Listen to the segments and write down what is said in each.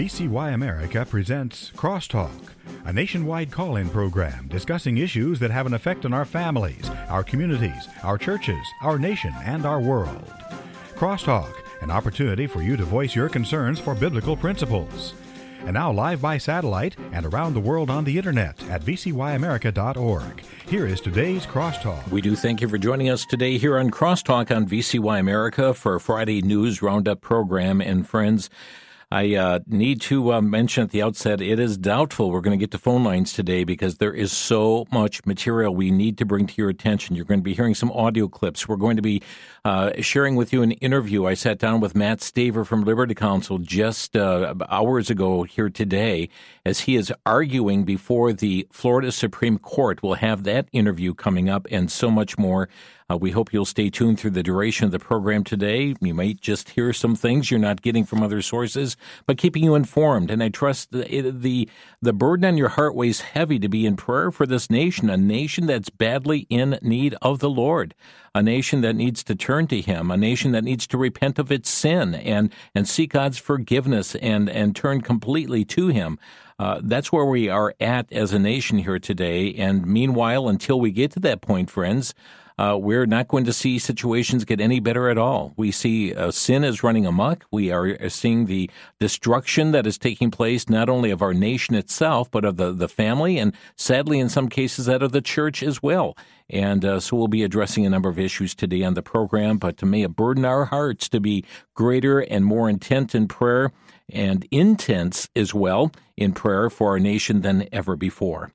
VCY America presents Crosstalk, a nationwide call in program discussing issues that have an effect on our families, our communities, our churches, our nation, and our world. Crosstalk, an opportunity for you to voice your concerns for biblical principles. And now, live by satellite and around the world on the internet at vcyamerica.org. Here is today's Crosstalk. We do thank you for joining us today here on Crosstalk on VCY America for Friday News Roundup program. And friends, I uh, need to uh, mention at the outset it is doubtful we're going to get to phone lines today because there is so much material we need to bring to your attention. You're going to be hearing some audio clips. We're going to be uh, sharing with you an interview. I sat down with Mat Staver from Liberty Counsel just uh, hours ago here today as he is arguing before the Florida Supreme Court. We'll have that interview coming up and so much more. Uh, we hope you'll stay tuned through the duration of the program today. You might just hear some things you're not getting from other sources, but keeping you informed. And I trust the, the, the burden on your heart weighs heavy to be in prayer for this nation, a nation that's badly in need of the Lord, a nation that needs to turn to Him, a nation that needs to repent of its sin and, and seek God's forgiveness and, and turn completely to Him. Uh, that's where we are at as a nation here today. And meanwhile, until we get to that point, friends, uh, we're not going to see situations get any better at all. We see uh, sin is running amok. We are seeing the destruction that is taking place not only of our nation itself, but of the, the family, and sadly, in some cases, that of the church as well. And uh, so we'll be addressing a number of issues today on the program, but to may it burden our hearts to be greater and more intent in prayer and intense as well in prayer for our nation than ever before.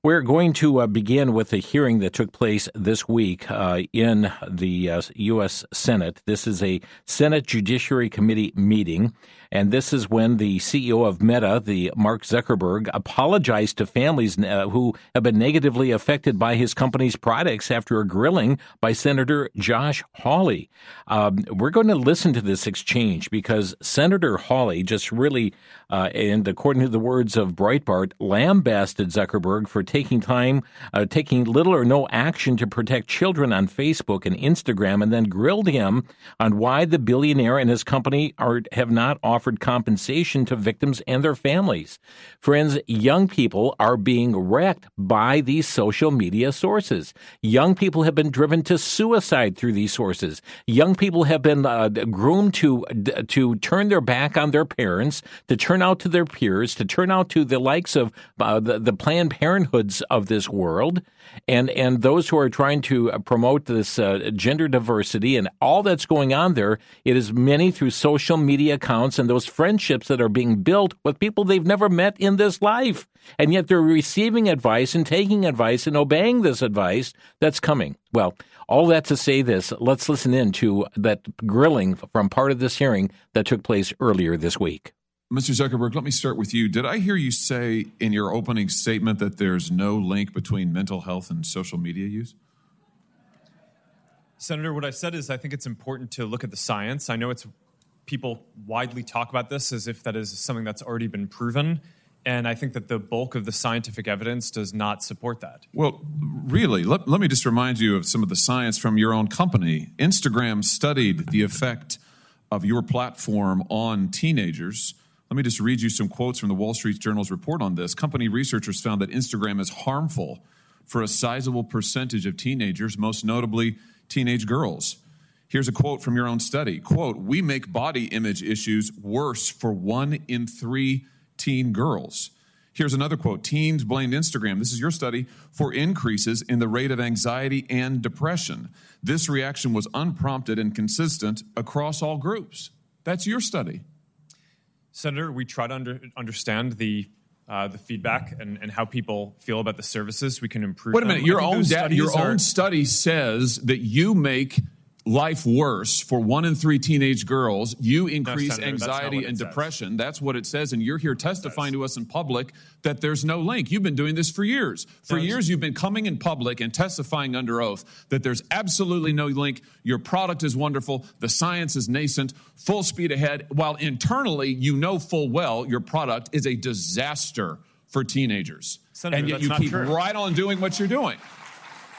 We're going to uh, begin with a hearing that took place this week uh, in the uh, U.S. Senate. This is a Senate Judiciary Committee meeting. And this is when the CEO of Meta, the Mark Zuckerberg, apologized to families uh, who have been negatively affected by his company's products after a grilling by Senator Josh Hawley. Um, we're going to listen to this exchange because Senator Hawley just really, uh, and according to the words of Breitbart, lambasted Zuckerberg for taking time, uh, taking little or no action to protect children on Facebook and Instagram, and then grilled him on why the billionaire and his company are have not offered compensation to victims and their families. Friends, young people are being wrecked by these social media sources. Young people have been driven to suicide through these sources. Young people have been uh, groomed to to turn their back on their parents, to turn out to their peers, to turn out to the likes of uh, the, the Planned Parenthoods of this world, and and those who are trying to promote this uh, gender diversity and all that's going on there. It is many through social media accounts and those friendships that are being built with people they've never met in this life. And yet they're receiving advice and taking advice and obeying this advice that's coming. Well, all that to say this, let's listen in to that grilling from part of this hearing that took place earlier this week. Mr. Zuckerberg, let me start with you. Did I hear you say in your opening statement that there's no link between mental health and social media use? Senator, what I said is I think it's important to look at the science. I know it's people widely talk about this as if that is something that's already been proven. And I think that the bulk of the scientific evidence does not support that. Well, really, let, let me just remind you of some of the science from your own company. Instagram studied the effect of your platform on teenagers. Let me just read you some quotes from the Wall Street Journal's report on this. Company researchers found that Instagram is harmful for a sizable percentage of teenagers, most notably teenage girls. Here's a quote from your own study. Quote, we make body image issues worse for one in three teen girls. Here's another quote. Teens blamed Instagram, this is your study, for increases in the rate of anxiety and depression. This reaction was unprompted and consistent across all groups. That's your study. Senator, we try to under, understand the uh, the feedback and, and how people feel about the services. We can improve. Wait a minute. Your own da- your are- own study says that you make life worse for one in three teenage girls. You increase no, Senator, anxiety and depression. Says. That's what it says. And you're here testifying to us in public that there's no link. You've been doing this for years. For no, years, you've been coming in public and testifying under oath that there's absolutely no link. Your product is wonderful. The science is nascent, full speed ahead, while internally, you know full well your product is a disaster for teenagers. Senator, and yet you keep true. right on doing what you're doing.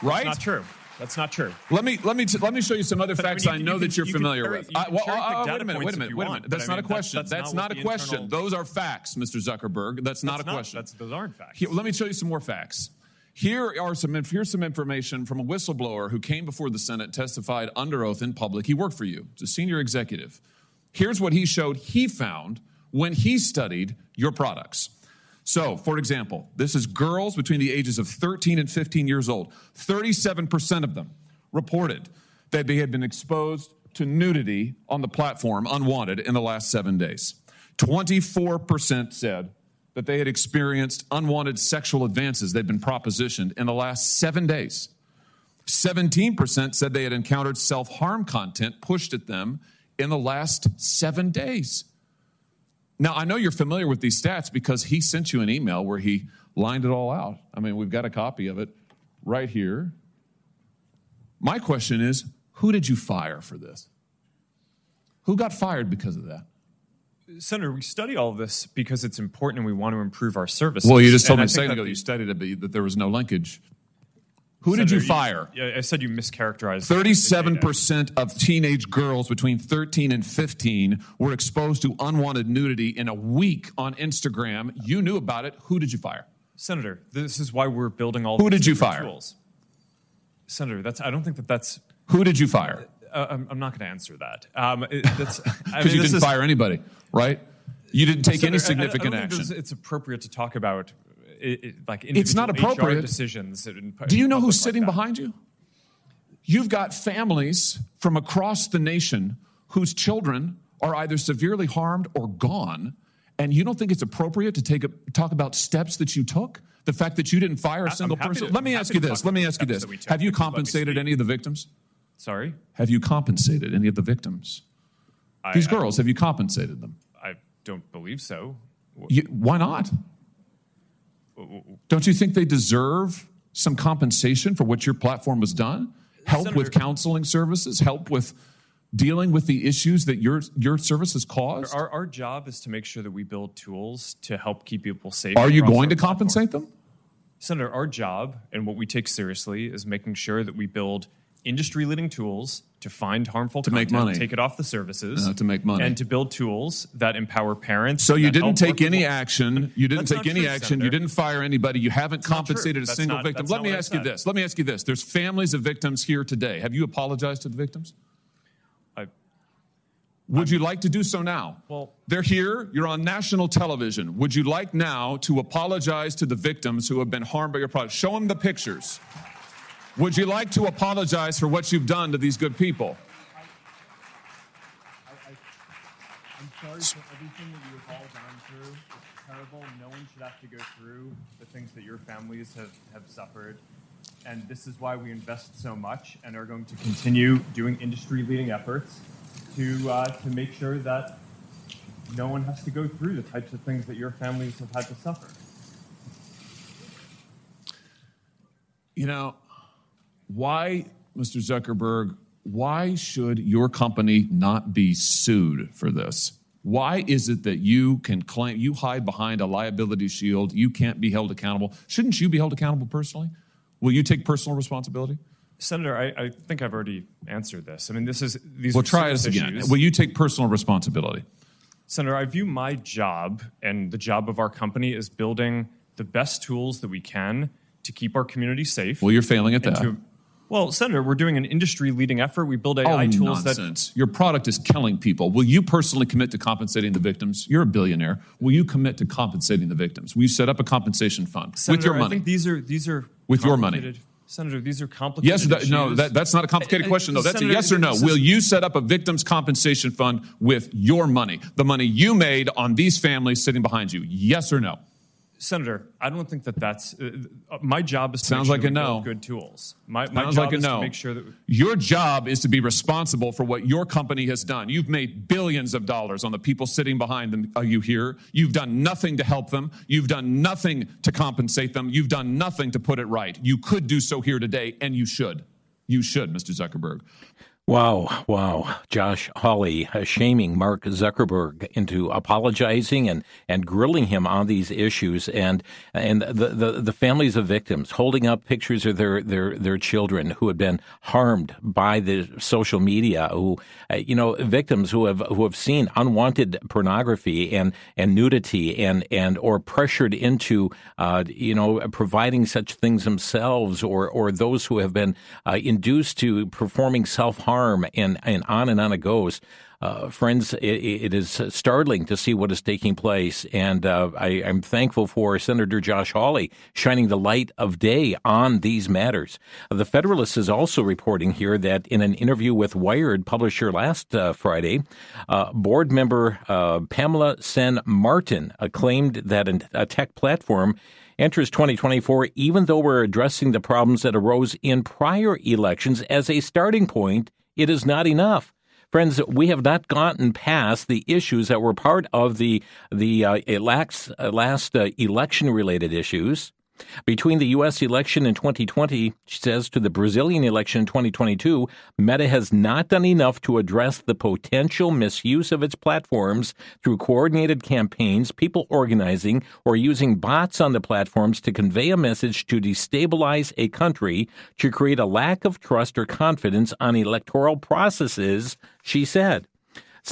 Right? That's not true. That's not true. Let me let me t- let me show you some other But, I facts mean, I know you that can- you're you familiar with. you I- well, uh, uh, wait a minute, wait a minute, wait a minute. That's not a mean, that's- question. that's That's not not a question. internal- Those are facts, Mr. Zuckerberg. That's not That's a question. That's, those aren't facts. Here, let me show you some more facts. Here are some here's some information from a whistleblower who came before the Senate, testified under oath in public. He worked for you. It's a senior executive. Here's what he showed he found when he studied your products. So, for example, this is girls between the ages of 13 and 15 years old. 37% of them reported that they had been exposed to nudity on the platform unwanted in the last seven days. 24% said that they had experienced unwanted sexual advances they'd been propositioned in the last seven days. 17% said they had encountered self harm content pushed at them in the last seven days. Now, I know you're familiar with these stats because he sent you an email where he lined it all out. I mean, we've got a copy of it right here. My question is who did you fire for this? Who got fired because of that? Senator, we study all of this because it's important and we want to improve our services. Well, you just told And me a second ago you studied it, but that there was no linkage. Who did you fire? Yeah, I said you mischaracterized. 37% of teenage girls between 13 and 15 were exposed to unwanted nudity in a week on Instagram. You knew about it. Who did you fire? Senator, this is why we're building all. Who did you fire? Tools. Senator, that's. I don't think that that's. Who did you fire? Uh, I'm, I'm not going to answer that. Um, it- that's I Because mean, you didn't is- fire anybody, right? You didn't take any Senator, I- I- I significant think action. It's appropriate to talk about it, it, like It's not individual HR appropriate. decisions. Do you know who's sitting behind you? You've got families from across the nation whose children are either severely harmed or gone, and you don't think it's appropriate to take a, talk about steps that you took? The fact that you didn't fire a single person? to- Let me ask you this. Let me ask you this. that we took. Have you compensated any of the victims? Sorry, Have you compensated any of the victims? I- These I- girls, have you compensated them? I don't believe so. You, why not? Don't you think they deserve some compensation for what your platform has done? Help with counseling services, help with dealing with the issues that your your service has caused? Our, our job is to make sure that we build tools to help keep people safe. Are you going to platform. compensate them? Senator, our job and what we take seriously is making sure that we build industry leading tools to find harmful To make content, money. take it off the services, Uh, to make money. and to build tools that empower parents. So you didn't take any workable- action. You didn't That's take any true, action. You didn't fire anybody. You haven't true. compensated a That's single not- victim. Let me ask you this. Let me ask you this. There's families of victims here today. Have you apologized to the victims? I- Would you like to do so now? Well- they're here. You're on national television. Would you like now to apologize to the victims who have been harmed by your product? Show them the pictures. Would you like to apologize for what you've done to these good people? I'm sorry for everything that you have all gone through. It's terrible. No one should have to go through the things that your families have, have suffered. And this is why we invest so much and are going to continue doing industry leading efforts to, uh, to make sure that no one has to go through the types of things that your families have had to suffer. You know, why, Mr. Zuckerberg, why should your company not be sued for this? Why is it that you can claim, you hide behind a liability shield, you can't be held accountable? Shouldn't you be held accountable personally? Will you take personal responsibility? Senator, I, I think I've already answered this. I mean, this is these Well, try this again. Will you take personal responsibility? Senator, I view my job and the job of our company as building the best tools that we can to keep our community safe. Well, you're failing at that. to- well, Senator, we're doing an industry leading effort. We build AI Oh, tools that nonsense. Your product is killing people. Will you personally commit to compensating the victims? You're a billionaire. Will you commit to compensating the victims? Will you set up a compensation fund with Senator, your I money? think these are these are With your money. Senator, these are complicated. Yes, that, no, that, that's not a complicated Uh, question, though. That's Senator, a yes or no. Will you set up a victims' compensation fund with your money, the money you made on these families sitting behind you? Yes or no? Senator, I don't think that that's uh, uh, my job is to Sounds make like sure a no. good tools. My, my Sounds job like a is no. to make sure that we- Your job is to be responsible for what your company has done. You've made billions of dollars on the people sitting behind them. Are you here? You've done nothing to help them. You've done nothing to compensate them. You've done nothing to put it right. You could do so here today, and you should. You should, Mr. Zuckerberg. Wow, wow. Josh Hawley uh, shaming Mark Zuckerberg into apologizing and, and grilling him on these issues and and the, the, the families of victims holding up pictures of their, their, their children who have been harmed by the social media, who uh, you know, victims who have who have seen unwanted pornography and, and nudity and, and or pressured into uh, you know providing such things themselves or or those who have been uh, induced to performing self harm and, and on and on it goes. Uh, friends, it, it is startling to see what is taking place, and uh, I, am thankful for Senator Josh Hawley shining the light of day on these matters. The Federalist is also reporting here that in an interview with Wired, publisher last uh, Friday, uh, board member uh, Pamela San Martin claimed that a tech platform enters 2024 even though we're addressing the problems that arose in prior elections as a starting point it is not enough. Friends, we have not gotten past the issues that were part of the the uh, last, uh, last uh, election related issues. Between the U.S. election in 2020, she says, to the Brazilian election in 2022, Meta has not done enough to address the potential misuse of its platforms through coordinated campaigns, people organizing, or using bots on the platforms to convey a message to destabilize a country, to create a lack of trust or confidence on electoral processes, she said.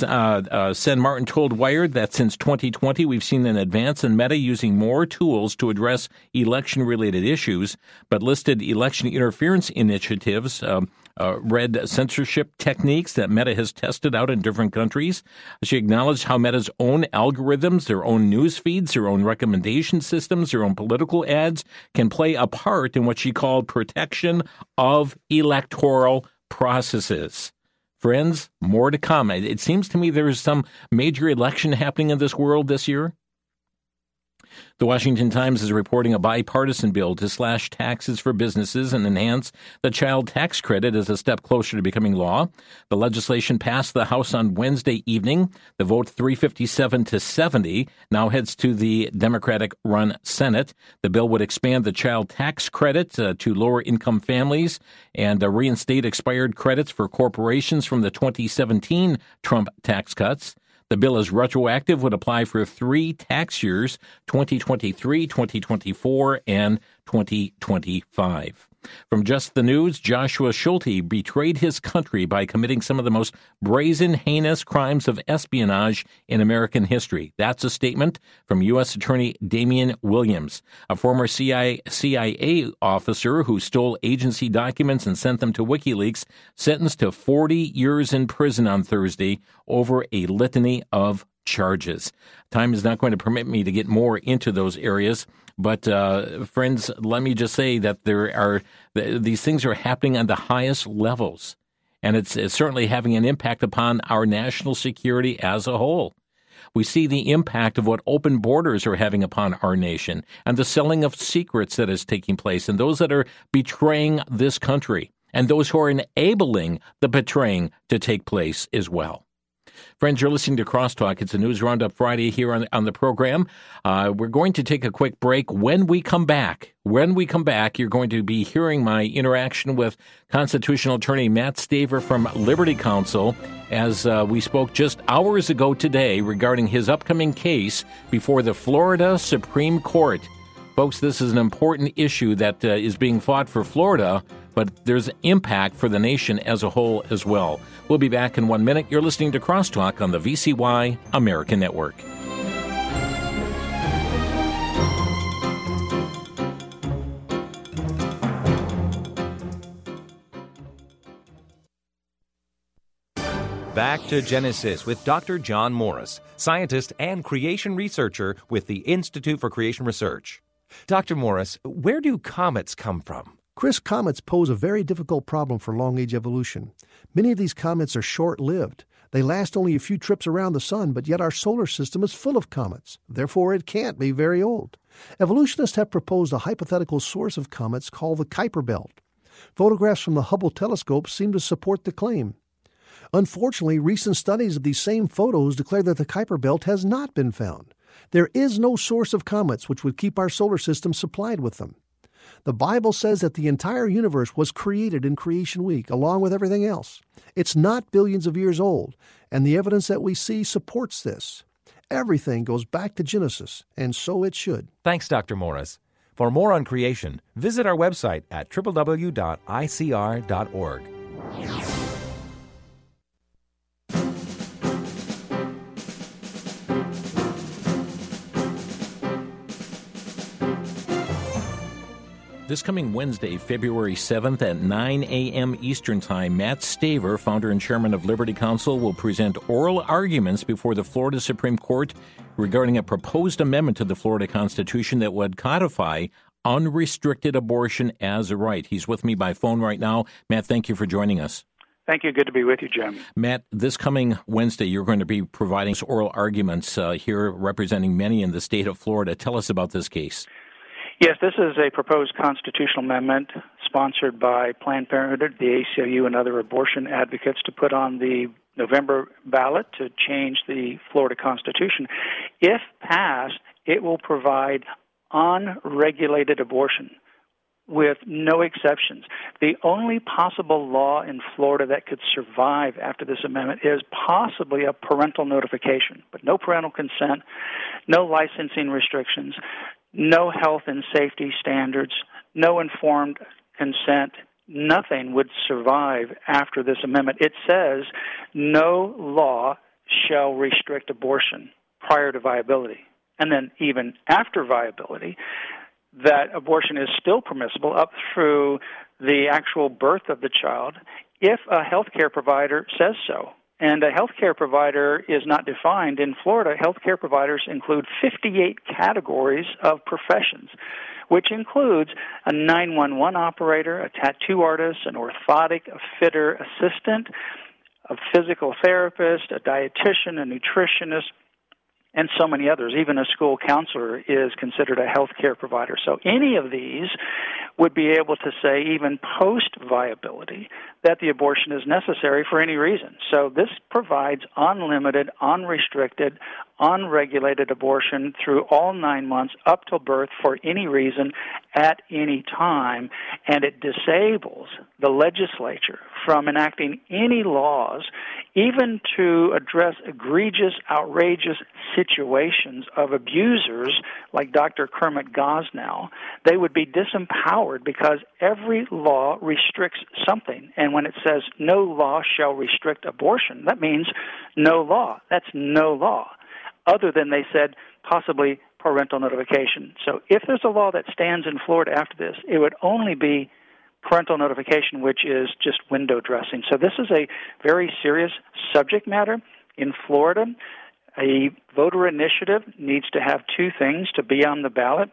Uh, uh, San Martin told Wired that since 2020, we've seen an advance in Meta using more tools to address election related issues, but listed election interference initiatives. Um, uh, censorship techniques that Meta has tested out in different countries. She acknowledged how Meta's own algorithms, their own news feeds, their own recommendation systems, their own political ads can play a part in what she called protection of electoral processes. Friends, more to come. It seems to me there is some major election happening in this world this year. The Washington Times is reporting a bipartisan bill to slash taxes for businesses and enhance the child tax credit as a step closer to becoming law. The legislation passed the House on Wednesday evening. The vote 357 to 70 now heads to the Democratic run Senate. The bill would expand the child tax credit uh, to lower income families and uh, reinstate expired credits for corporations from the 2017 Trump tax cuts. The bill is retroactive, would apply for three tax years 2023, 2024, and 2025. From Just the News, Joshua Schulte betrayed his country by committing some of the most brazen, heinous crimes of espionage in American history. That's a statement from U.S. Attorney Damian Williams, a former CIA, CIA officer who stole agency documents and sent them to WikiLeaks, sentenced to 40 years in prison on Thursday over a litany of charges. Time is not going to permit me to get more into those areas. But uh, friends, let me just say that there are these things are happening on the highest levels, and it's, it's certainly having an impact upon our national security as a whole. We see the impact of what open borders are having upon our nation and the selling of secrets that is taking place, and those that are betraying this country, and those who are enabling the betraying to take place as well. Friends, you're listening to Crosstalk. It's a News Roundup Friday here on, on the program. Uh, we're going to take a quick break. When we come back, when we come back, you're going to be hearing my interaction with constitutional attorney Mat Staver from Liberty Counsel as uh, we spoke just hours ago today regarding his upcoming case before the Florida Supreme Court. Folks, this is an important issue that uh, is being fought for Florida, but there's impact for the nation as a whole as well. We'll be back in one minute. You're listening to Crosstalk on the VCY American Network. Back to Genesis with Dr. John Morris, scientist and creation researcher with the Institute for Creation Research. Dr. Morris, where do comets come from? Chris, comets pose a very difficult problem for long age evolution. Many of these comets are short lived. They last only a few trips around the sun, but yet our solar system is full of comets. Therefore, it can't be very old. Evolutionists have proposed a hypothetical source of comets called the Kuiper Belt. Photographs from the Hubble telescope seem to support the claim. Unfortunately, recent studies of these same photos declare that the Kuiper Belt has not been found. There is no source of comets which would keep our solar system supplied with them. The Bible says that the entire universe was created in Creation Week, along with everything else. It's not billions of years old, and the evidence that we see supports this. Everything goes back to Genesis, and so it should. Thanks, Dr. Morris. For more on creation, visit our website at www.icr.org. This coming Wednesday, February 7th at 9 a.m. Eastern Time, Mat Staver, founder and chairman of Liberty Counsel, will present oral arguments before the Florida Supreme Court regarding a proposed amendment to the Florida Constitution that would codify unrestricted abortion as a right. He's with me by phone right now. Mat, thank you for joining us. Thank you. Good to be with you, Jim. Mat, this coming Wednesday, you're going to be providing oral arguments uh, here representing many in the state of Florida. Tell us about this case. Yes, this is a proposed constitutional amendment sponsored by Planned Parenthood, the ACLU, and other abortion advocates to put on the November ballot to change the Florida Constitution. If passed, it will provide unregulated abortion with no exceptions. The only possible law in Florida that could survive after this amendment is possibly a parental notification, but no parental consent, no licensing restrictions, no health and safety standards, no informed consent, nothing would survive after this amendment. It says no law shall restrict abortion prior to viability. And then, even after viability, that abortion is still permissible up through the actual birth of the child if a healthcare provider says so. And a healthcare provider is not defined. In Florida, healthcare providers include 58 categories of professions, which includes a 911 operator, a tattoo artist, an orthotic, a fitter assistant, a physical therapist, a dietitian, a nutritionist, and so many others. Even a school counselor is considered a healthcare provider. So any of these would be able to say, even post viability, that the abortion is necessary for any reason. So this provides unlimited, unrestricted, unregulated abortion through all nine months up till birth for any reason at any time, and it disables the legislature from enacting any laws, even to address egregious, outrageous situations of abusers like Dr. Kermit Gosnell. They would be disempowered because every law restricts something, and when it says no law shall restrict abortion, that means no law. That's no law other than they said possibly parental notification. So if there's a law that stands in Florida after this, it would only be parental notification, which is just window dressing. So this is a very serious subject matter in Florida. A voter initiative needs to have two things to be on the ballot.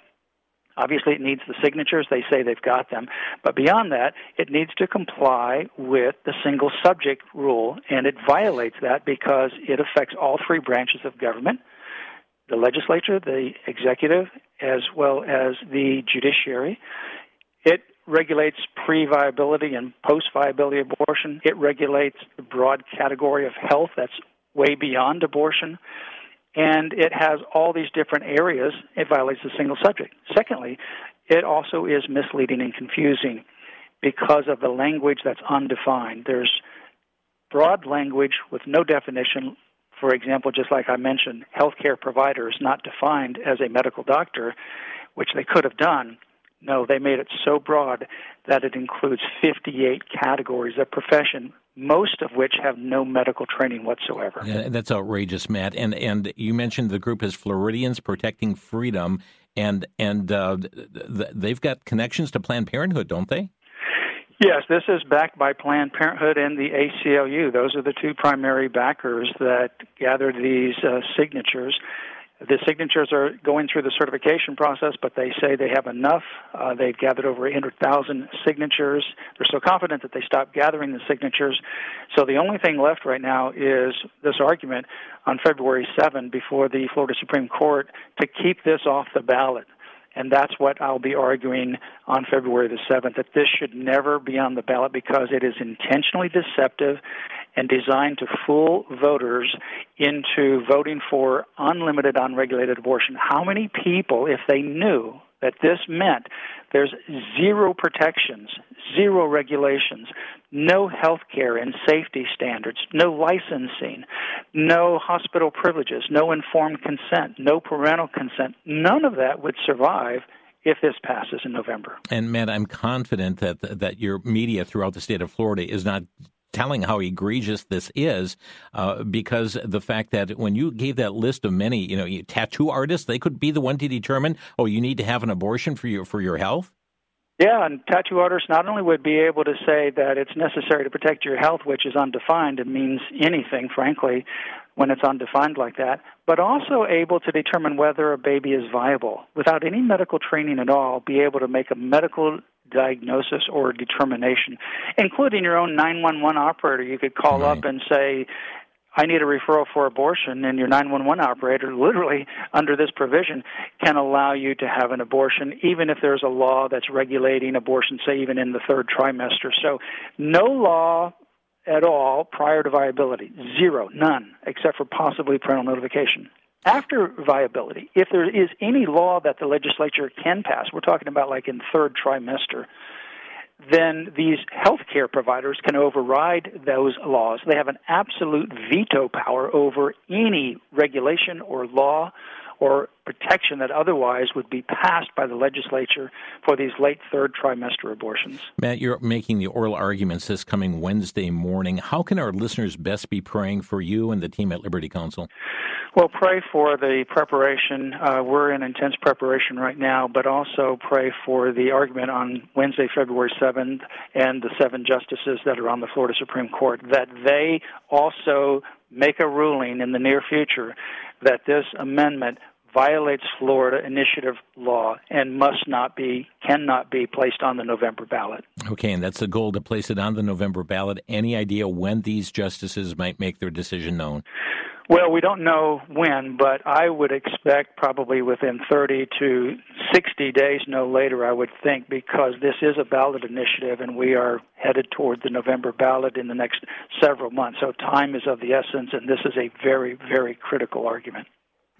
Obviously, it needs the signatures. They say they've got them. But beyond that, it needs to comply with the single subject rule, and it violates that because it affects all three branches of government the legislature, the executive, as well as the judiciary. It regulates pre viability and post viability abortion. It regulates the broad category of health that's way beyond abortion and it has all these different areas. It violates the single subject. Secondly, it also is misleading and confusing because of the language that's undefined. There's broad language with no definition. For example, just like I mentioned, healthcare provider is not defined as a medical doctor, which they could have done. No, they made it so broad that it includes 58 categories of profession most of which have no medical training whatsoever. Yeah, that's outrageous, Mat. And and you mentioned the group is Floridians Protecting Freedom, and and uh, th- they've got connections to Planned Parenthood, don't they? Yes, this is backed by Planned Parenthood and the ACLU. Those are the two primary backers that gathered these uh, signatures. The signatures are going through the certification process, but they say they have enough. Uh, they've gathered over 800,000 signatures. They're so confident that they stopped gathering the signatures. So the only thing left right now is this argument on February 7 before the Florida Supreme Court to keep this off the ballot. And that's what I'll be arguing on February the 7th that this should never be on the ballot because it is intentionally deceptive and designed to fool voters into voting for unlimited, unregulated abortion. How many people, if they knew that this meant there's zero protections, zero regulations, no health care and safety standards, no licensing, no hospital privileges, no informed consent, no parental consent. None of that would survive if this passes in November. And Mat, I'm confident that that your media throughout the state of Florida is not telling how egregious this is uh, because the fact that when you gave that list of many, you know, tattoo artists, they could be the one to determine, oh, you need to have an abortion for your for your health. Yeah, and tattoo artists not only would be able to say that it's necessary to protect your health, which is undefined and means anything, frankly, when it's undefined like that, but also able to determine whether a baby is viable without any medical training at all, be able to make a medical diagnosis or determination, including your own 911 operator. You could call right. up and say, I need a referral for abortion, and your 911 operator, literally under this provision, can allow you to have an abortion, even if there's a law that's regulating abortion, say even in the third trimester. So, no law at all prior to viability, zero, none, except for possibly parental notification. After viability, if there is any law that the legislature can pass, we're talking about like in third trimester, then these healthcare providers can override those laws. They have an absolute veto power over any regulation or law or protection that otherwise would be passed by the legislature for these late third trimester abortions. Mat, you're making the oral arguments this coming Wednesday morning. How can our listeners best be praying for you and the team at Liberty Counsel? Well, pray for the preparation. Uh, we're in intense preparation right now, but also pray for the argument on Wednesday, February 7th, and the seven justices that are on the Florida Supreme Court, that they also make a ruling in the near future that this amendment violates Florida initiative law and must not be, cannot be placed on the November ballot. Okay, and that's the goal to place it on the November ballot. Any idea when these justices might make their decision known? Well, we don't know when, but I would expect probably within 30 to 60 days, no later, I would think, because this is a ballot initiative and we are headed toward the November ballot in the next several months. So time is of the essence, and this is a very, very critical argument.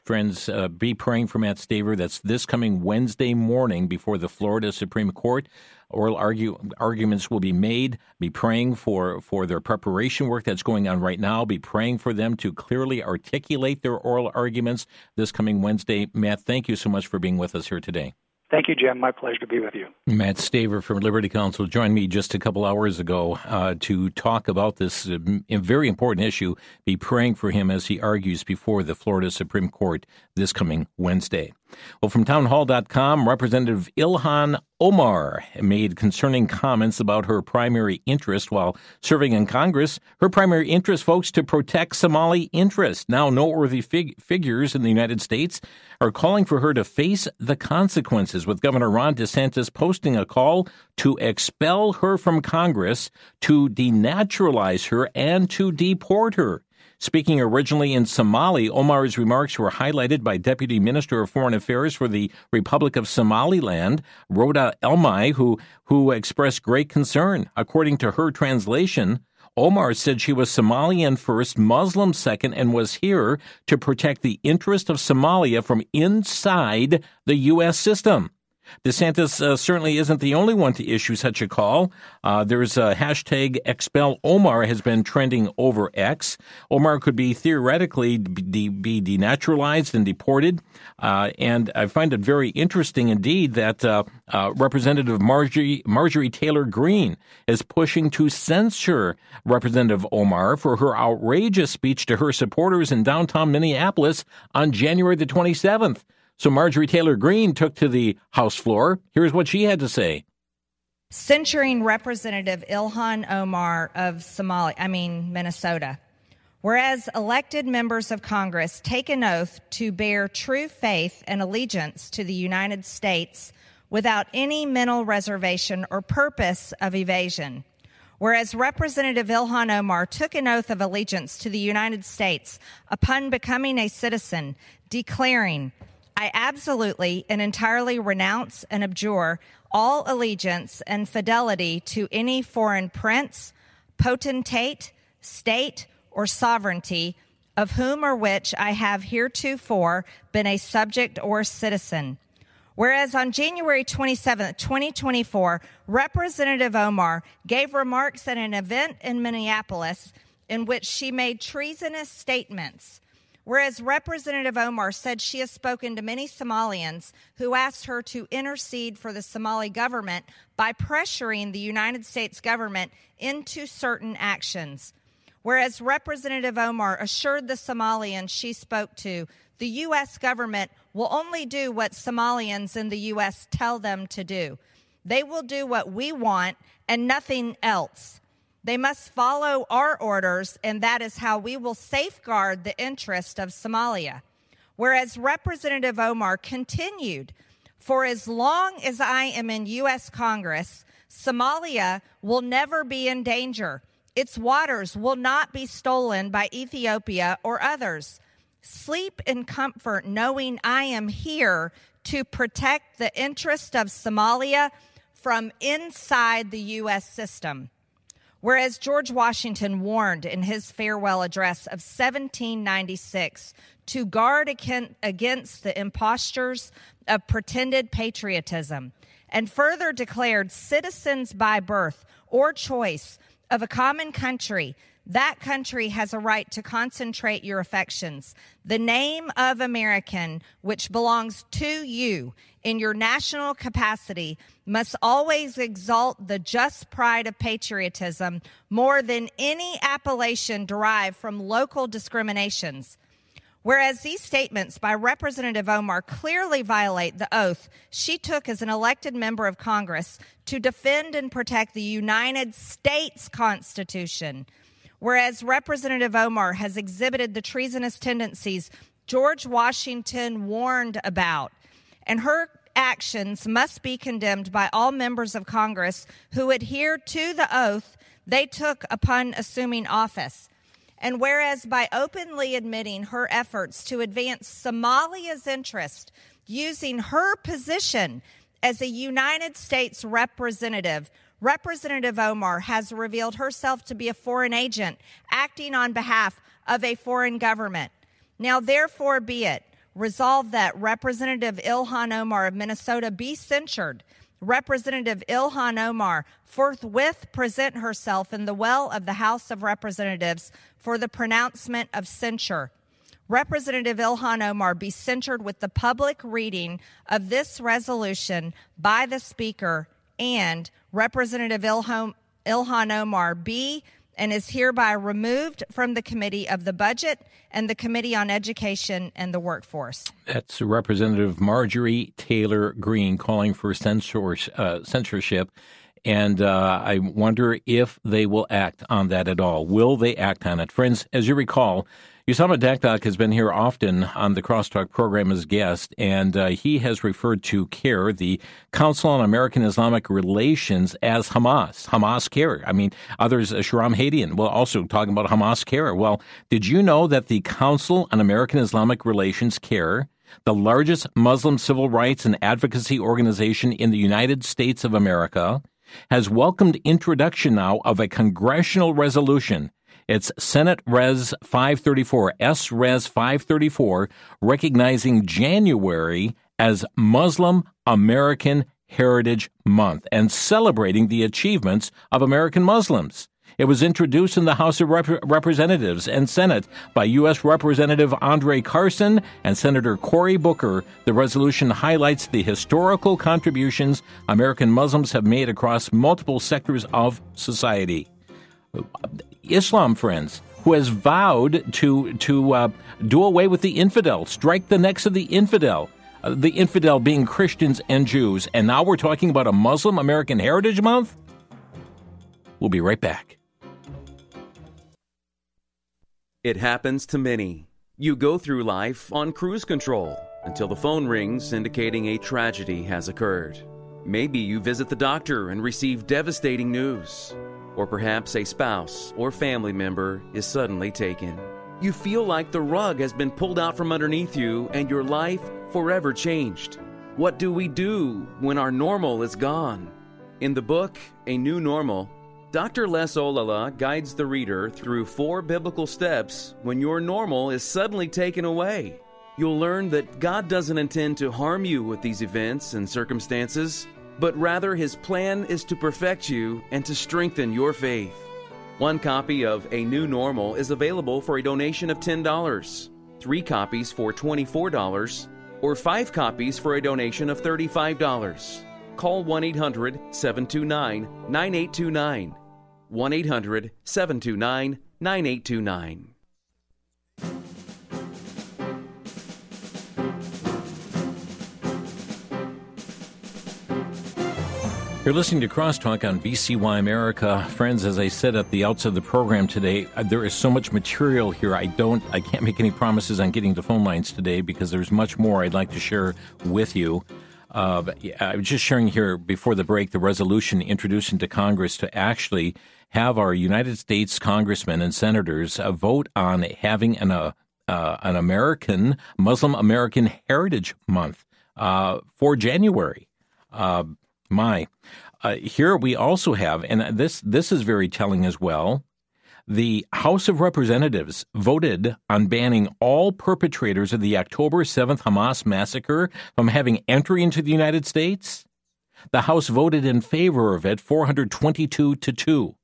Friends, uh, be praying for Mat Staver. That's this coming Wednesday morning before the Florida Supreme Court. Oral argue, arguments will be made. Be praying for, for their preparation work that's going on right now. Be praying for them to clearly articulate their oral arguments this coming Wednesday. Mat, thank you so much for being with us here today. Thank you, Jim. My pleasure to be with you. Mat Staver from Liberty Counsel joined me just a couple hours ago uh, to talk about this uh, very important issue. Be praying for him as he argues before the Florida Supreme Court this coming Wednesday. Well, from townhall.com, Representative Ilhan Omar made concerning comments about her primary interest while serving in Congress. Her primary interest, folks, to protect Somali interests. Now, noteworthy fig- figures in the United States are calling for her to face the consequences, with Governor Ron DeSantis posting a call to expel her from Congress, to denaturalize her, and to deport her. Speaking originally in Somali, Omar's remarks were highlighted by Deputy Minister of Foreign Affairs for the Republic of Somaliland, Rhoda Elmay, who, who expressed great concern. According to her translation, Omar said she was Somalian first, Muslim second, and was here to protect the interest of Somalia from inside the U.S. system. DeSantis uh, certainly isn't the only one to issue such a call. Uh, there's a hashtag expel Omar has been trending over X. Omar could be theoretically be, be denaturalized and deported. Uh, and I find it very interesting indeed that uh, uh, Representative Marjorie, Marjorie Taylor Greene is pushing to censure Representative Omar for her outrageous speech to her supporters in downtown Minneapolis on January the 27th. So Marjorie Taylor Greene took to the House floor. Here's what she had to say. Censuring Representative Ilhan Omar of Somalia, I mean Minnesota. Whereas elected members of Congress take an oath to bear true faith and allegiance to the United States without any mental reservation or purpose of evasion. Whereas Representative Ilhan Omar took an oath of allegiance to the United States upon becoming a citizen, declaring, I absolutely and entirely renounce and abjure all allegiance and fidelity to any foreign prince, potentate, state, or sovereignty of whom or which I have heretofore been a subject or citizen. Whereas on January 27, 2024, Representative Omar gave remarks at an event in Minneapolis in which she made treasonous statements. Whereas Representative Omar said she has spoken to many Somalians who asked her to intercede for the Somali government by pressuring the United States government into certain actions. Whereas Representative Omar assured the Somalians she spoke to the U.S. government will only do what Somalians in the U.S. tell them to do. They will do what we want and nothing else. They must follow our orders, and that is how we will safeguard the interest of Somalia. Whereas Representative Omar continued, for as long as I am in U.S. Congress, Somalia will never be in danger. Its waters will not be stolen by Ethiopia or others. Sleep in comfort knowing I am here to protect the interest of Somalia from inside the U.S. system. Whereas George Washington warned in his farewell address of 1796 to guard against the impostures of pretended patriotism, and further declared citizens by birth or choice of a common country that country has a right to concentrate your affections. The name of American, which belongs to you in your national capacity, must always exalt the just pride of patriotism more than any appellation derived from local discriminations. Whereas these statements by Representative Omar clearly violate the oath she took as an elected member of Congress to defend and protect the United States Constitution. Whereas Representative Omar has exhibited the treasonous tendencies George Washington warned about, and her actions must be condemned by all members of Congress who adhere to the oath they took upon assuming office. And whereas by openly admitting her efforts to advance Somalia's interest using her position as a United States representative, Representative Omar has revealed herself to be a foreign agent acting on behalf of a foreign government. Now, therefore, be it resolved that Representative Ilhan Omar of Minnesota be censured. Representative Ilhan Omar forthwith present herself in the well of the House of Representatives for the pronouncement of censure. Representative Ilhan Omar be censured with the public reading of this resolution by the Speaker and Representative Ilhan, Ilhan Omar be and is hereby removed from the Committee of the Budget and the Committee on Education and the Workforce. That's Representative Marjorie Taylor Greene calling for censor, uh, censorship. And uh, I wonder if they will act on that at all. Will they act on it? Friends, as you recall, Usama Dakdak has been here often on the Crosstalk program as guest, and uh, he has referred to CAIR, the Council on American Islamic Relations, as Hamas. Hamas CAIR. I mean, others, uh, Shahram Hadian, well, also talking about Hamas CAIR. Well, did you know that the Council on American Islamic Relations, CAIR, the largest Muslim civil rights and advocacy organization in the United States of America, has welcomed introduction now of a congressional resolution it's Senate Res 534, S Res 534, recognizing January as Muslim American Heritage Month and celebrating the achievements of American Muslims. It was introduced in the House of Rep- Representatives and Senate by U.S. Representative Andre Carson and Senator Cory Booker. The resolution highlights the historical contributions American Muslims have made across multiple sectors of society. Islam friends who has vowed to to uh, do away with the infidel, strike the necks of the infidel. Uh, the infidel being Christians and Jews, and now we're talking about a Muslim American Heritage Month. We'll be right back. It happens to many. You go through life on cruise control until the phone rings indicating a tragedy has occurred. Maybe you visit the doctor and receive devastating news. Or perhaps a spouse or family member is suddenly taken. You feel like the rug has been pulled out from underneath you and your life forever changed. What do we do when our normal is gone? In the book, A New Normal, Dr. Les Ollila guides the reader through four biblical steps when your normal is suddenly taken away. You'll learn that God doesn't intend to harm you with these events and circumstances, but rather His plan is to perfect you and to strengthen your faith. One copy of A New Normal is available for a donation of $10, three copies for $24, or five copies for a donation of $35. Call 1 800 729 9829. 1 800 729 9829. You're listening to Crosstalk on VCY America. Friends, as I said at the outset of the program today, uh, there is so much material here. I don't, I can't make any promises on getting to phone lines today because there's much more I'd like to share with you. Uh, I was just sharing here before the break the resolution introduced into Congress to actually have our United States congressmen and senators uh, vote on having an, uh, uh an American, Muslim American Heritage Month uh, for January. My. Uh, here we also have, and this this is very telling as well. The House of Representatives voted on banning all perpetrators of the October 7th Hamas massacre from having entry into the United States. The House voted in favor of it 422 to 2.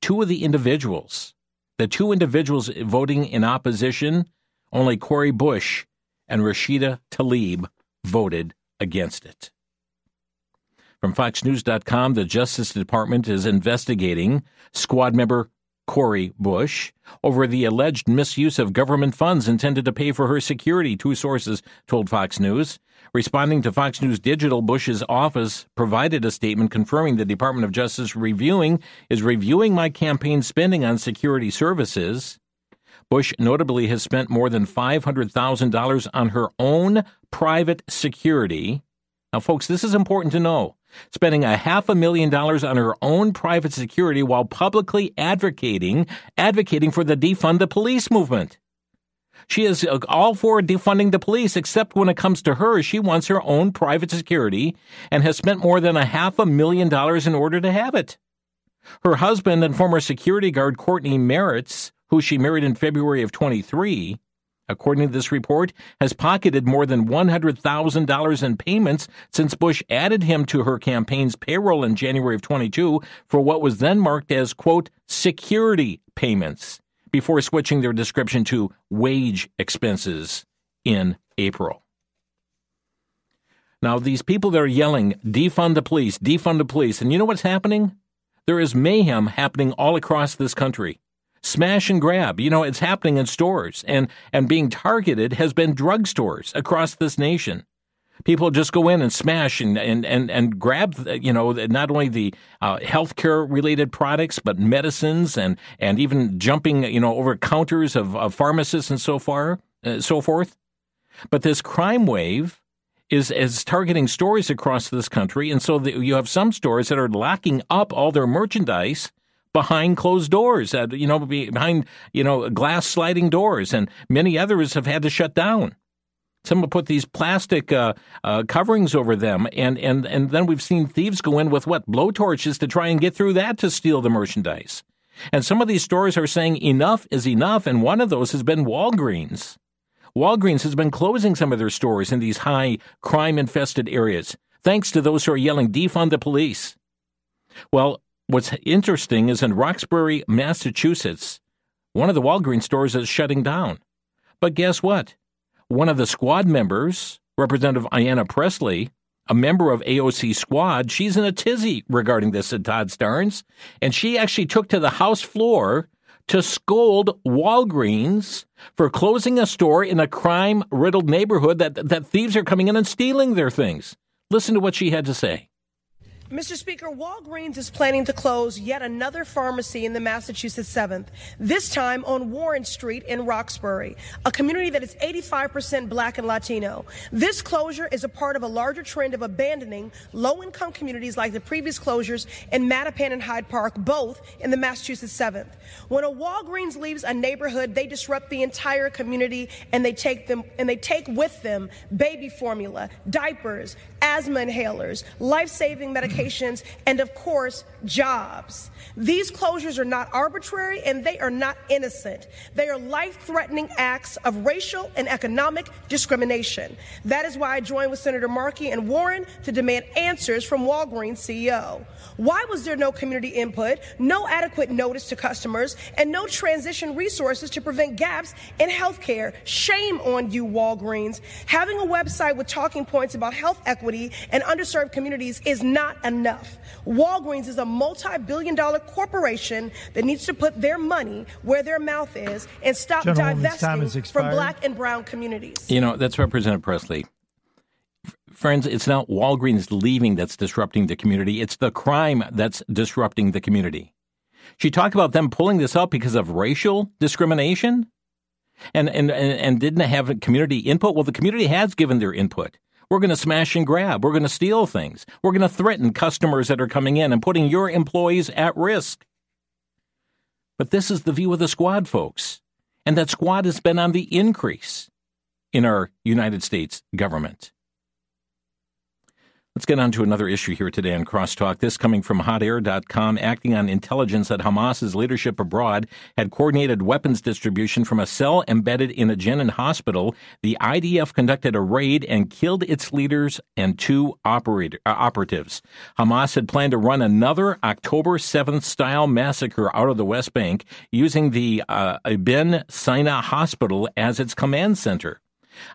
Two of the individuals, the two individuals voting in opposition, only Cori Bush and Rashida Tlaib voted against it. From FoxNews.com, the Justice Department is investigating squad member Cori Bush over the alleged misuse of government funds intended to pay for her security, two sources told Fox News. Responding to Fox News Digital, Bush's office provided a statement confirming the Department of Justice reviewing is reviewing my campaign spending on security services. Bush notably has spent more than $500,000 on her own private security. Now, folks, this is important to know spending a half a million dollars on her own private security while publicly advocating advocating for the defund the police movement. She is uh, all for defunding the police, except when it comes to her, she wants her own private security and has spent more than a half a million dollars in order to have it. Her husband and former security guard Courtney Merritts, who she married in February of 23, according to this report, has pocketed more than $100,000 in payments since Bush added him to her campaign's payroll in January of 22 for what was then marked as, quote, security payments, before switching their description to wage expenses in April. Now, these people that are yelling, defund the police, defund the police, and you know what's happening? There is mayhem happening all across this country smash and grab. You know, it's happening in stores and, and being targeted has been drugstores across this nation. People just go in and smash and, and, and, and grab, you know, not only the uh, healthcare related products, but medicines and, and even jumping, you know, over counters of, of pharmacists and so far, uh, so forth. But this crime wave is, is targeting stores across this country. And so the, you have some stores that are locking up all their merchandise behind closed doors, uh, you know, behind, you know, glass sliding doors, and many others have had to shut down. Some have put these plastic uh, uh, coverings over them, and, and, and then we've seen thieves go in with what? Blowtorches to try and get through that to steal the merchandise. And some of these stores are saying enough is enough, and one of those has been Walgreens. Walgreens has been closing some of their stores in these high crime infested areas, thanks to those who are yelling, defund the police. Well, What's interesting is in Roxbury, Massachusetts, one of the Walgreens stores is shutting down. But guess what? One of the squad members, Representative Ayanna Pressley, a member of AOC squad, she's in a tizzy regarding this at Todd Starnes, and she actually took to the House floor to scold Walgreens for closing a store in a crime riddled neighborhood that, that thieves are coming in and stealing their things. Listen to what she had to say. Mr. Speaker, Walgreens is planning to close yet another pharmacy in the Massachusetts 7th, this time on Warren Street in Roxbury, a community that is 85% black and Latino. This closure is a part of a larger trend of abandoning low income communities like the previous closures in Mattapan and Hyde Park, both in the Massachusetts 7th. When a Walgreens leaves a neighborhood, they disrupt the entire community and they take them and they take with them baby formula, diapers, asthma inhalers, life-saving medication locations, and of course, jobs. These closures are not arbitrary and they are not innocent. They are life threatening acts of racial and economic discrimination. That is why I joined with Senator Markey and Warren to demand answers from Walgreens CEO. Why was there no community input, no adequate notice to customers, and no transition resources to prevent gaps in health care? Shame on you, Walgreens. Having a website with talking points about health equity and underserved communities is not enough. Walgreens is a multi billion dollar corporation that needs to put their money where their mouth is and stop divesting from black and brown communities. You know, that's Representative Pressley. Friends, it's not Walgreens leaving that's disrupting the community. It's the crime that's disrupting the community. She talked about them pulling this up because of racial discrimination and, and, and didn't have community input. Well, the community has given their input. We're going to smash and grab. We're going to steal things. We're going to threaten customers that are coming in and putting your employees at risk. But this is the view of the squad, folks. And that squad has been on the increase in our United States government. Let's get on to another issue here today on Crosstalk. This coming from hotair.com, acting on intelligence that Hamas's leadership abroad had coordinated weapons distribution from a cell embedded in a Jenin hospital. The IDF conducted a raid and killed its leaders and two operator, uh, operatives. Hamas had planned to run another October 7th style massacre out of the West Bank using the uh, Ibn Sina hospital as its command center.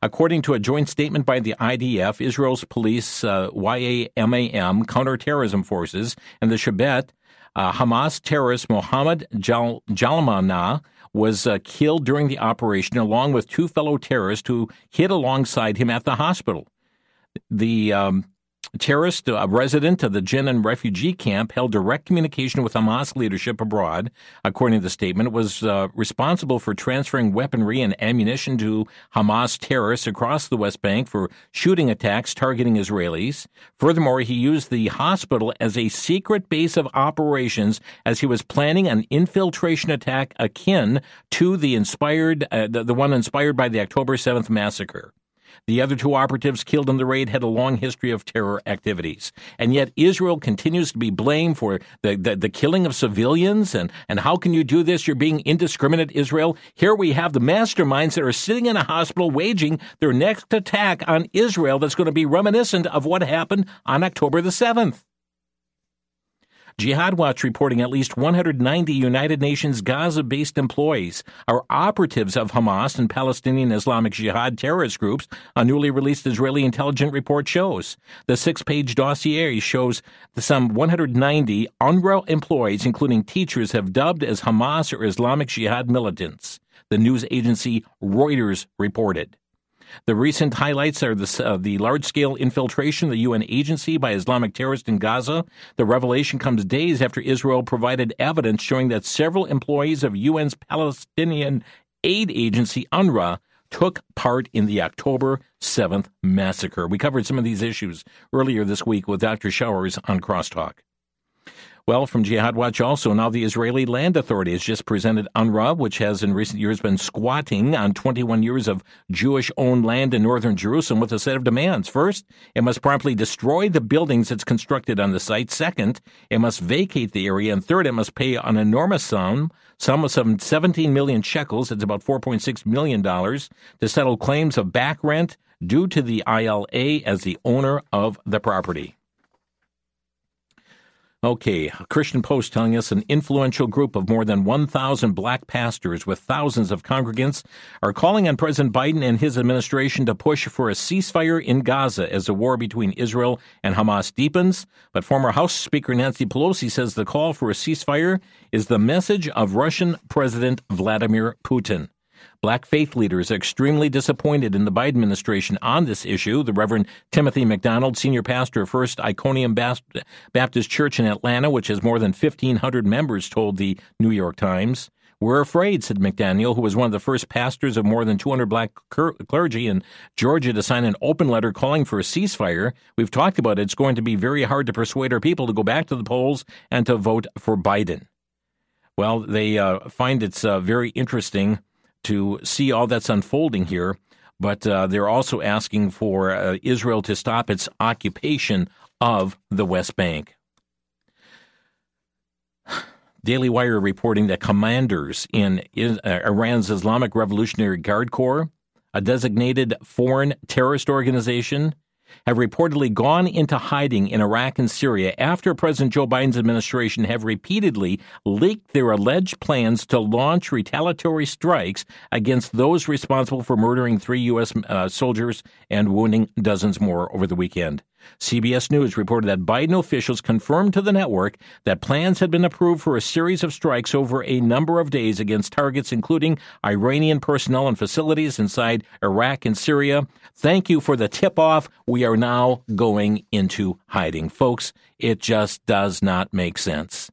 According to a joint statement by the IDF, Israel's police, uh, YAMAM, counterterrorism forces, and the Shabbat, uh, Hamas terrorist Mohammed Jal- Jalmana was uh, killed during the operation, along with two fellow terrorists who hid alongside him at the hospital. The um, terrorist, a resident of the Jenin refugee camp, held direct communication with Hamas leadership abroad. According to the statement, was uh, responsible for transferring weaponry and ammunition to Hamas terrorists across the West Bank for shooting attacks targeting Israelis. Furthermore, he used the hospital as a secret base of operations as he was planning an infiltration attack akin to the inspired, uh, the, the one inspired by the October 7th massacre. The other two operatives killed in the raid had a long history of terror activities. And yet Israel continues to be blamed for the, the, the, killing of civilians. And, and how can you do this? You're being indiscriminate, Israel. Here we have the masterminds that are sitting in a hospital waging their next attack on Israel that's going to be reminiscent of what happened on October the 7th. Jihad Watch reporting at least 190 United Nations Gaza based employees are operatives of Hamas and Palestinian Islamic Jihad terrorist groups, a newly released Israeli intelligence report shows. The six page dossier shows some 190 UNRWA employees, including teachers, have dubbed as Hamas or Islamic Jihad militants. The news agency Reuters reported. The recent highlights are the, uh, the large scale infiltration of the UN agency by Islamic terrorists in Gaza. The revelation comes days after Israel provided evidence showing that several employees of UN's Palestinian aid agency, UNRWA, took part in the October 7th massacre. We covered some of these issues earlier this week with Dr. Showers on Crosstalk. Well, from Jihad Watch also, now the Israeli Land Authority has just presented UNRWA, which has in recent years been squatting on 21 years of Jewish owned land in northern Jerusalem with a set of demands. First, it must promptly destroy the buildings it's constructed on the site. Second, it must vacate the area. And third, it must pay an enormous sum, sum of some 17 million shekels, it's about $4.6 million, to settle claims of back rent due to the ILA as the owner of the property. Okay, Christian Post telling us an influential group of more than 1,000 black pastors with thousands of congregants are calling on President Biden and his administration to push for a ceasefire in Gaza as the war between Israel and Hamas deepens. But former House Speaker Nancy Pelosi says the call for a ceasefire is the message of Russian President Vladimir Putin. Black faith leaders are extremely disappointed in the Biden administration on this issue. The Reverend Timothy McDonald, senior pastor of First Iconium Baptist Church in Atlanta, which has more than 1,500 members, told the New York Times. We're afraid, said McDaniel, who was one of the first pastors of more than 200 black clergy in Georgia to sign an open letter calling for a ceasefire. We've talked about it. It's going to be very hard to persuade our people to go back to the polls and to vote for Biden. Well, they uh, find it's uh, very interesting to see all that's unfolding here. But uh, they're also asking for uh, Israel to stop its occupation of the West Bank. Daily Wire reporting that commanders in uh, Iran's Islamic Revolutionary Guard Corps, a designated foreign terrorist organization, have reportedly gone into hiding in Iraq and Syria after President Joe Biden's administration have repeatedly leaked their alleged plans to launch retaliatory strikes against those responsible for murdering three U.S. Uh, soldiers and wounding dozens more over the weekend. CBS News reported that Biden officials confirmed to the network that plans had been approved for a series of strikes over a number of days against targets including Iranian personnel and facilities inside Iraq and Syria. Thank you for the tip off. We are now going into hiding. Folks, it just does not make sense.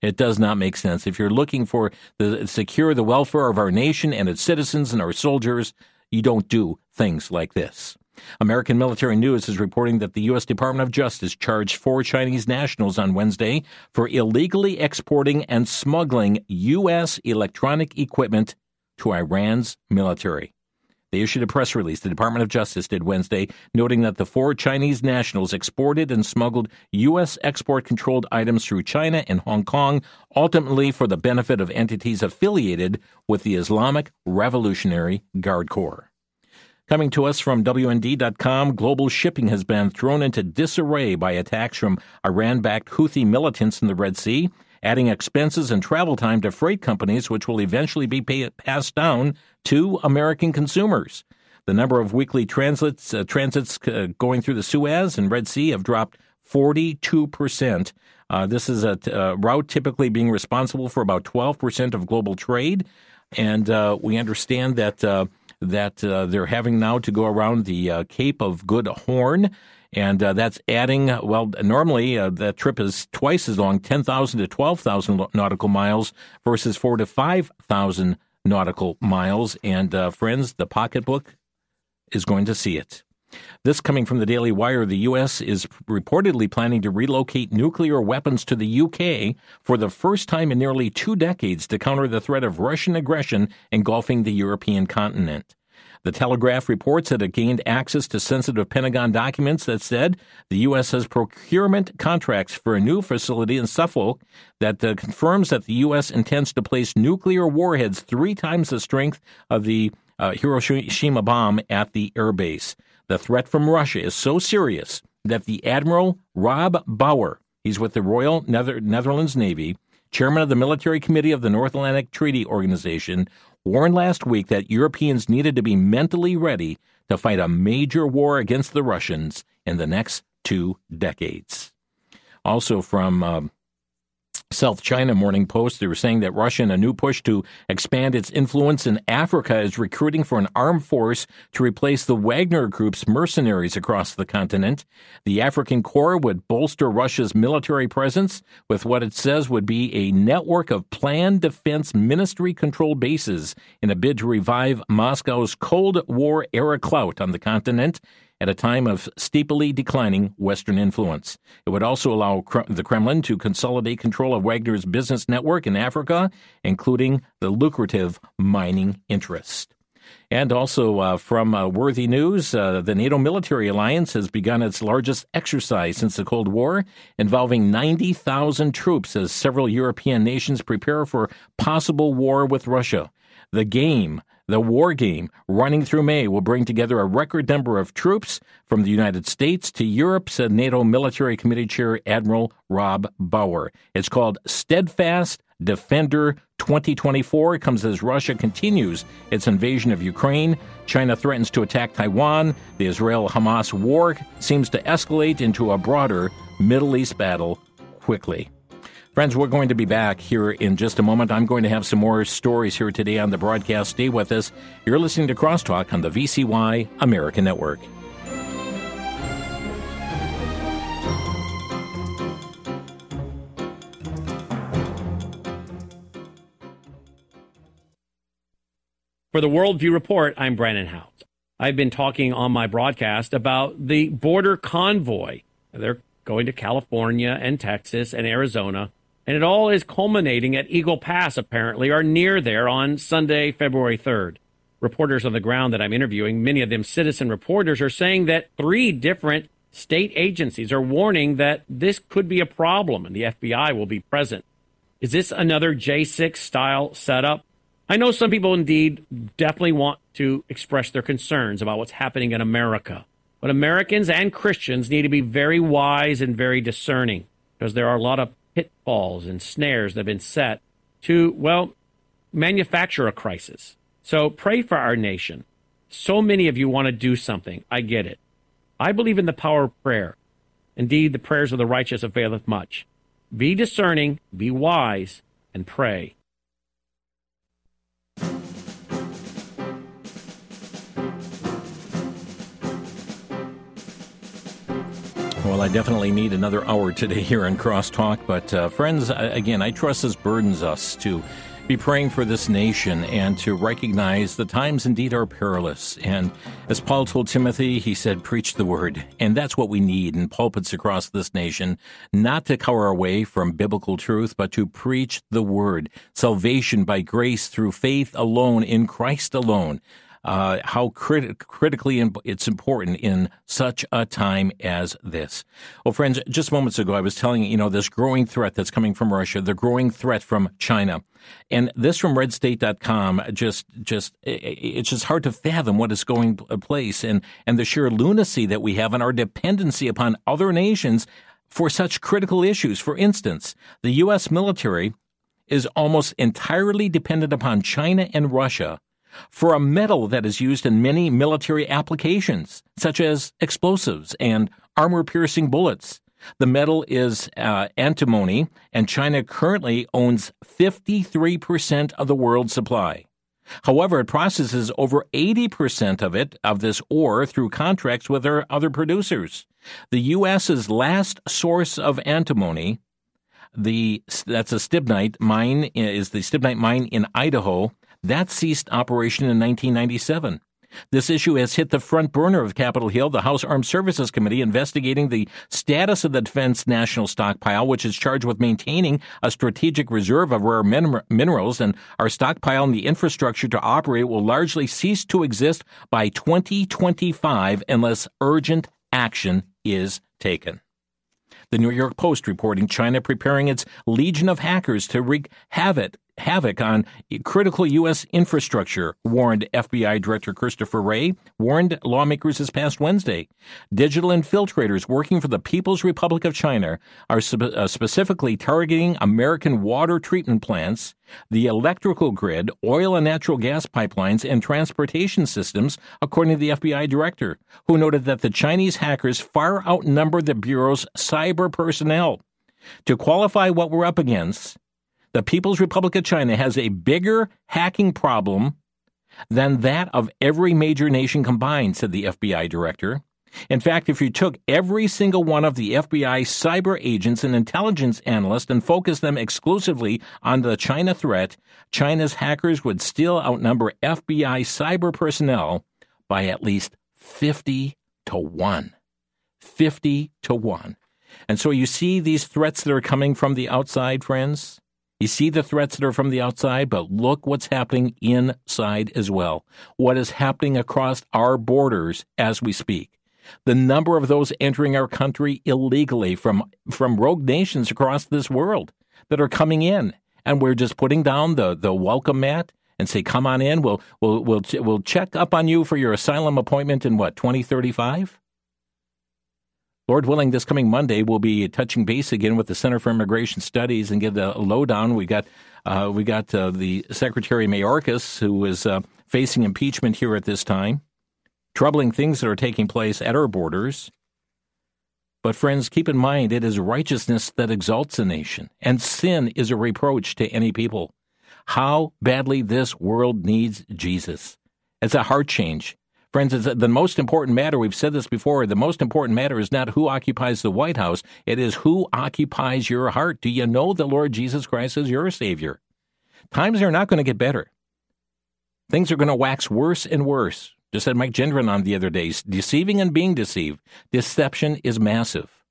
It does not make sense. If you're looking for the secure the welfare of our nation and its citizens and our soldiers, you don't do things like this. American Military News is reporting that the U.S. Department of Justice charged four Chinese nationals on Wednesday for illegally exporting and smuggling U.S. electronic equipment to Iran's military. They issued a press release, the Department of Justice did Wednesday, noting that the four Chinese nationals exported and smuggled U.S. export controlled items through China and Hong Kong, ultimately for the benefit of entities affiliated with the Islamic Revolutionary Guard Corps. Coming to us from WND.com, global shipping has been thrown into disarray by attacks from Iran backed Houthi militants in the Red Sea, adding expenses and travel time to freight companies, which will eventually be pay- passed down to American consumers. The number of weekly transits, uh, transits uh, going through the Suez and Red Sea have dropped 42%. Uh, this is a, a route typically being responsible for about 12% of global trade. And uh, we understand that uh, that uh, they're having now to go around the uh, Cape of Good Horn. And uh, that's adding, well, normally uh, that trip is twice as long, 10,000 to 12,000 nautical miles versus 4 to 5,000 nautical miles. And uh, friends, the pocketbook is going to see it. This coming from the Daily Wire, the U.S. is reportedly planning to relocate nuclear weapons to the U.K. for the first time in nearly two decades to counter the threat of Russian aggression engulfing the European continent. The Telegraph reports that it gained access to sensitive Pentagon documents that said the U.S. has procurement contracts for a new facility in Suffolk that uh, confirms that the U.S. intends to place nuclear warheads three times the strength of the uh, Hiroshima bomb at the airbase. The threat from Russia is so serious that the Admiral Rob Bauer, he's with the Royal Nether- Netherlands Navy, chairman of the Military Committee of the North Atlantic Treaty Organization, warned last week that Europeans needed to be mentally ready to fight a major war against the Russians in the next two decades. Also from uh, South China Morning Post, they were saying that Russia, in a new push to expand its influence in Africa, is recruiting for an armed force to replace the Wagner Group's mercenaries across the continent. The African Corps would bolster Russia's military presence with what it says would be a network of planned defense ministry controlled bases in a bid to revive Moscow's Cold War era clout on the continent at a time of steeply declining Western influence. It would also allow the Kremlin to consolidate control of Wagner's business network in Africa, including the lucrative mining interest. And also uh, from uh, Worthy News, uh, the NATO military alliance has begun its largest exercise since the Cold War, involving 90,000 troops as several European nations prepare for possible war with Russia. The game the war game running through May will bring together a record number of troops from the United States to Europe, said NATO Military Committee Chair Admiral Rob Bauer. It's called Steadfast Defender 2024. It comes as Russia continues its invasion of Ukraine. China threatens to attack Taiwan. The Israel Hamas war seems to escalate into a broader Middle East battle quickly. Friends, we're going to be back here in just a moment. I'm going to have some more stories here today on the broadcast. Stay with us. You're listening to Crosstalk on the VCY American Network. For the Worldview Report, I'm Brannon Howse. I've been talking on my broadcast about the border convoy. They're going to California and Texas and Arizona and it all is culminating at Eagle Pass, apparently, or near there on Sunday, February 3rd. Reporters on the ground that I'm interviewing, many of them citizen reporters, are saying that three different state agencies are warning that this could be a problem and the FBI will be present. Is this another J6 style setup? I know some people indeed definitely want to express their concerns about what's happening in America. But Americans and Christians need to be very wise and very discerning because there are a lot of pitfalls and snares that have been set to, well, manufacture a crisis. So pray for our nation. So many of you want to do something. I get it. I believe in the power of prayer. Indeed, the prayers of the righteous availeth much. Be discerning, be wise, and pray. Well, I definitely need another hour today here on Crosstalk. But, uh, friends, again, I trust this burdens us to be praying for this nation and to recognize the times indeed are perilous. And as Paul told Timothy, he said, preach the word. And that's what we need in pulpits across this nation, not to cower away from biblical truth, but to preach the word. Salvation by grace through faith alone in Christ alone uh, how crit- critically imp- it's important in such a time as this. Well, friends, just moments ago, I was telling you, you know, this growing threat that's coming from Russia, the growing threat from China. And this from redstate.com just, just, it's just hard to fathom what is going place and, and the sheer lunacy that we have and our dependency upon other nations for such critical issues. For instance, the U.S. military is almost entirely dependent upon China and Russia for a metal that is used in many military applications, such as explosives and armor piercing bullets. The metal is uh, antimony, and China currently owns 53% of the world's supply. However, it processes over 80% of it, of this ore, through contracts with other producers. The U.S.'s last source of antimony, the, that's a stibnite mine, is the stibnite mine in Idaho, that ceased operation in 1997. This issue has hit the front burner of Capitol Hill, the House Armed Services Committee investigating the status of the Defense National Stockpile, which is charged with maintaining a strategic reserve of rare min- minerals, and our stockpile and the infrastructure to operate will largely cease to exist by 2025 unless urgent action is taken. The New York Post reporting China preparing its legion of hackers to wreak havoc havoc on critical U.S. infrastructure, warned FBI Director Christopher Wray, warned lawmakers this past Wednesday. Digital infiltrators working for the People's Republic of China are spe- uh, specifically targeting American water treatment plants, the electrical grid, oil and natural gas pipelines, and transportation systems, according to the FBI director, who noted that the Chinese hackers far outnumber the Bureau's cyber personnel. To qualify what we're up against, the People's Republic of China has a bigger hacking problem than that of every major nation combined, said the FBI director. In fact, if you took every single one of the FBI cyber agents and intelligence analysts and focused them exclusively on the China threat, China's hackers would still outnumber FBI cyber personnel by at least 50 to 1. 50 to 1. And so you see these threats that are coming from the outside, friends? You see the threats that are from the outside, but look what's happening inside as well. What is happening across our borders as we speak. The number of those entering our country illegally from, from rogue nations across this world that are coming in. And we're just putting down the, the welcome mat and say, come on in. We'll, we'll, we'll, we'll check up on you for your asylum appointment in what, 2035? Lord willing, this coming Monday we'll be touching base again with the Center for Immigration Studies and give the lowdown. We got uh, we got uh, the Secretary Mayorkas who is uh, facing impeachment here at this time. Troubling things that are taking place at our borders. But friends, keep in mind it is righteousness that exalts a nation, and sin is a reproach to any people. How badly this world needs Jesus. It's a heart change. Friends, uh, the most important matter, we've said this before, the most important matter is not who occupies the White House, it is who occupies your heart. Do you know the Lord Jesus Christ is your Savior? Times are not going to get better. Things are going to wax worse and worse. Just said Mike Gendron on the other day, deceiving and being deceived. Deception is massive.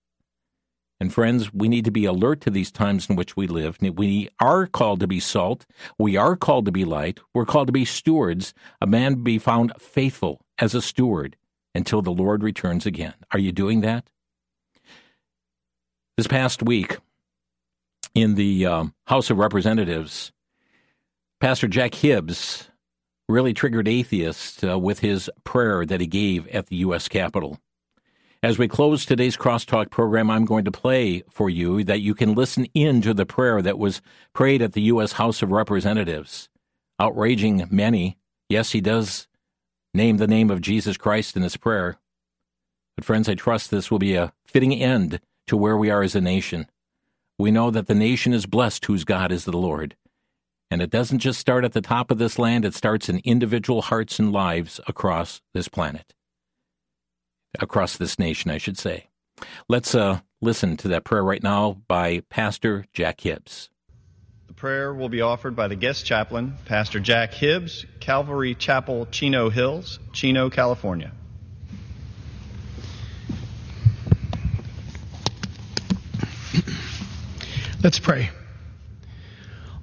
And friends, we need to be alert to these times in which we live. We are called to be salt. We are called to be light. We're called to be stewards. A man be found faithful as a steward until the Lord returns again. Are you doing that? This past week, in the um, House of Representatives, Pastor Jack Hibbs really triggered atheists uh, with his prayer that he gave at the U.S. Capitol. As we close today's Crosstalk program, I'm going to play for you that you can listen in to the prayer that was prayed at the U.S. House of Representatives, outraging many. Yes, he does name the name of Jesus Christ in this prayer. But, friends, I trust this will be a fitting end to where we are as a nation. We know that the nation is blessed whose God is the Lord. And it doesn't just start at the top of this land, it starts in individual hearts and lives across this planet. Across this nation, I should say. Let's uh, listen to that prayer right now by Pastor Jack Hibbs. Prayer will be offered by the guest chaplain, Pastor Jack Hibbs, Calvary Chapel, Chino Hills, Chino, California. Let's pray.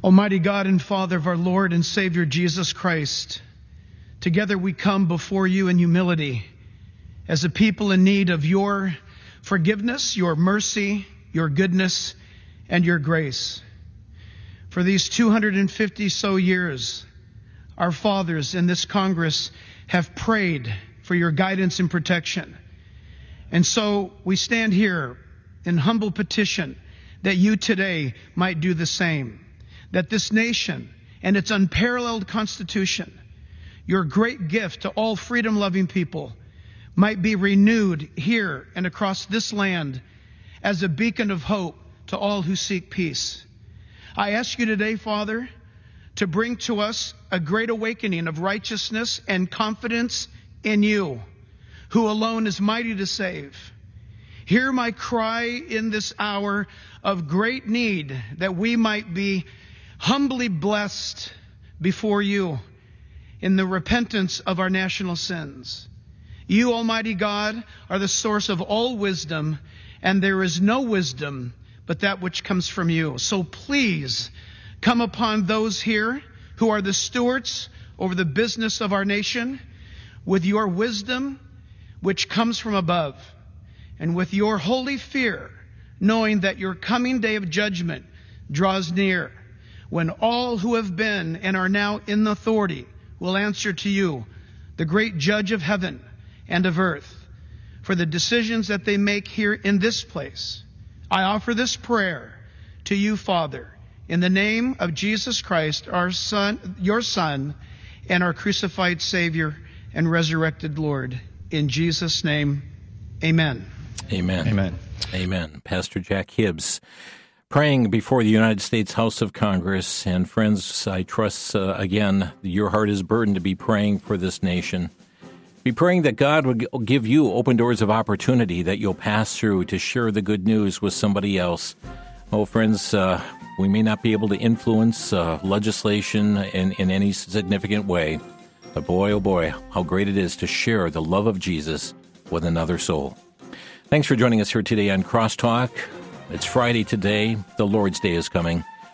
Almighty God and Father of our Lord and Savior Jesus Christ, together we come before you in humility as a people in need of your forgiveness, your mercy, your goodness, and your grace. For these 250 so years, our fathers in this Congress have prayed for your guidance and protection. And so we stand here in humble petition that you today might do the same that this nation and its unparalleled constitution, your great gift to all freedom loving people, might be renewed here and across this land as a beacon of hope to all who seek peace. I ask you today, Father, to bring to us a great awakening of righteousness and confidence in you, who alone is mighty to save. Hear my cry in this hour of great need that we might be humbly blessed before you in the repentance of our national sins. You, Almighty God, are the source of all wisdom, and there is no wisdom but that which comes from you. So please come upon those here who are the stewards over the business of our nation with your wisdom, which comes from above, and with your holy fear, knowing that your coming day of judgment draws near when all who have been and are now in authority will answer to you, the great judge of heaven and of earth, for the decisions that they make here in this place. I offer this prayer to you, Father, in the name of Jesus Christ, our Son, your Son, and our crucified Savior and resurrected Lord. In Jesus' name, amen. Amen. Amen. Amen. Pastor Jack Hibbs praying before the United States House of Congress. And friends, I trust uh, again your heart is burdened to be praying for this nation. Be praying that God would give you open doors of opportunity that you'll pass through to share the good news with somebody else. Oh, friends, uh, we may not be able to influence uh, legislation in, in any significant way, but boy, oh boy, how great it is to share the love of Jesus with another soul. Thanks for joining us here today on Crosstalk. It's Friday today. The Lord's Day is coming.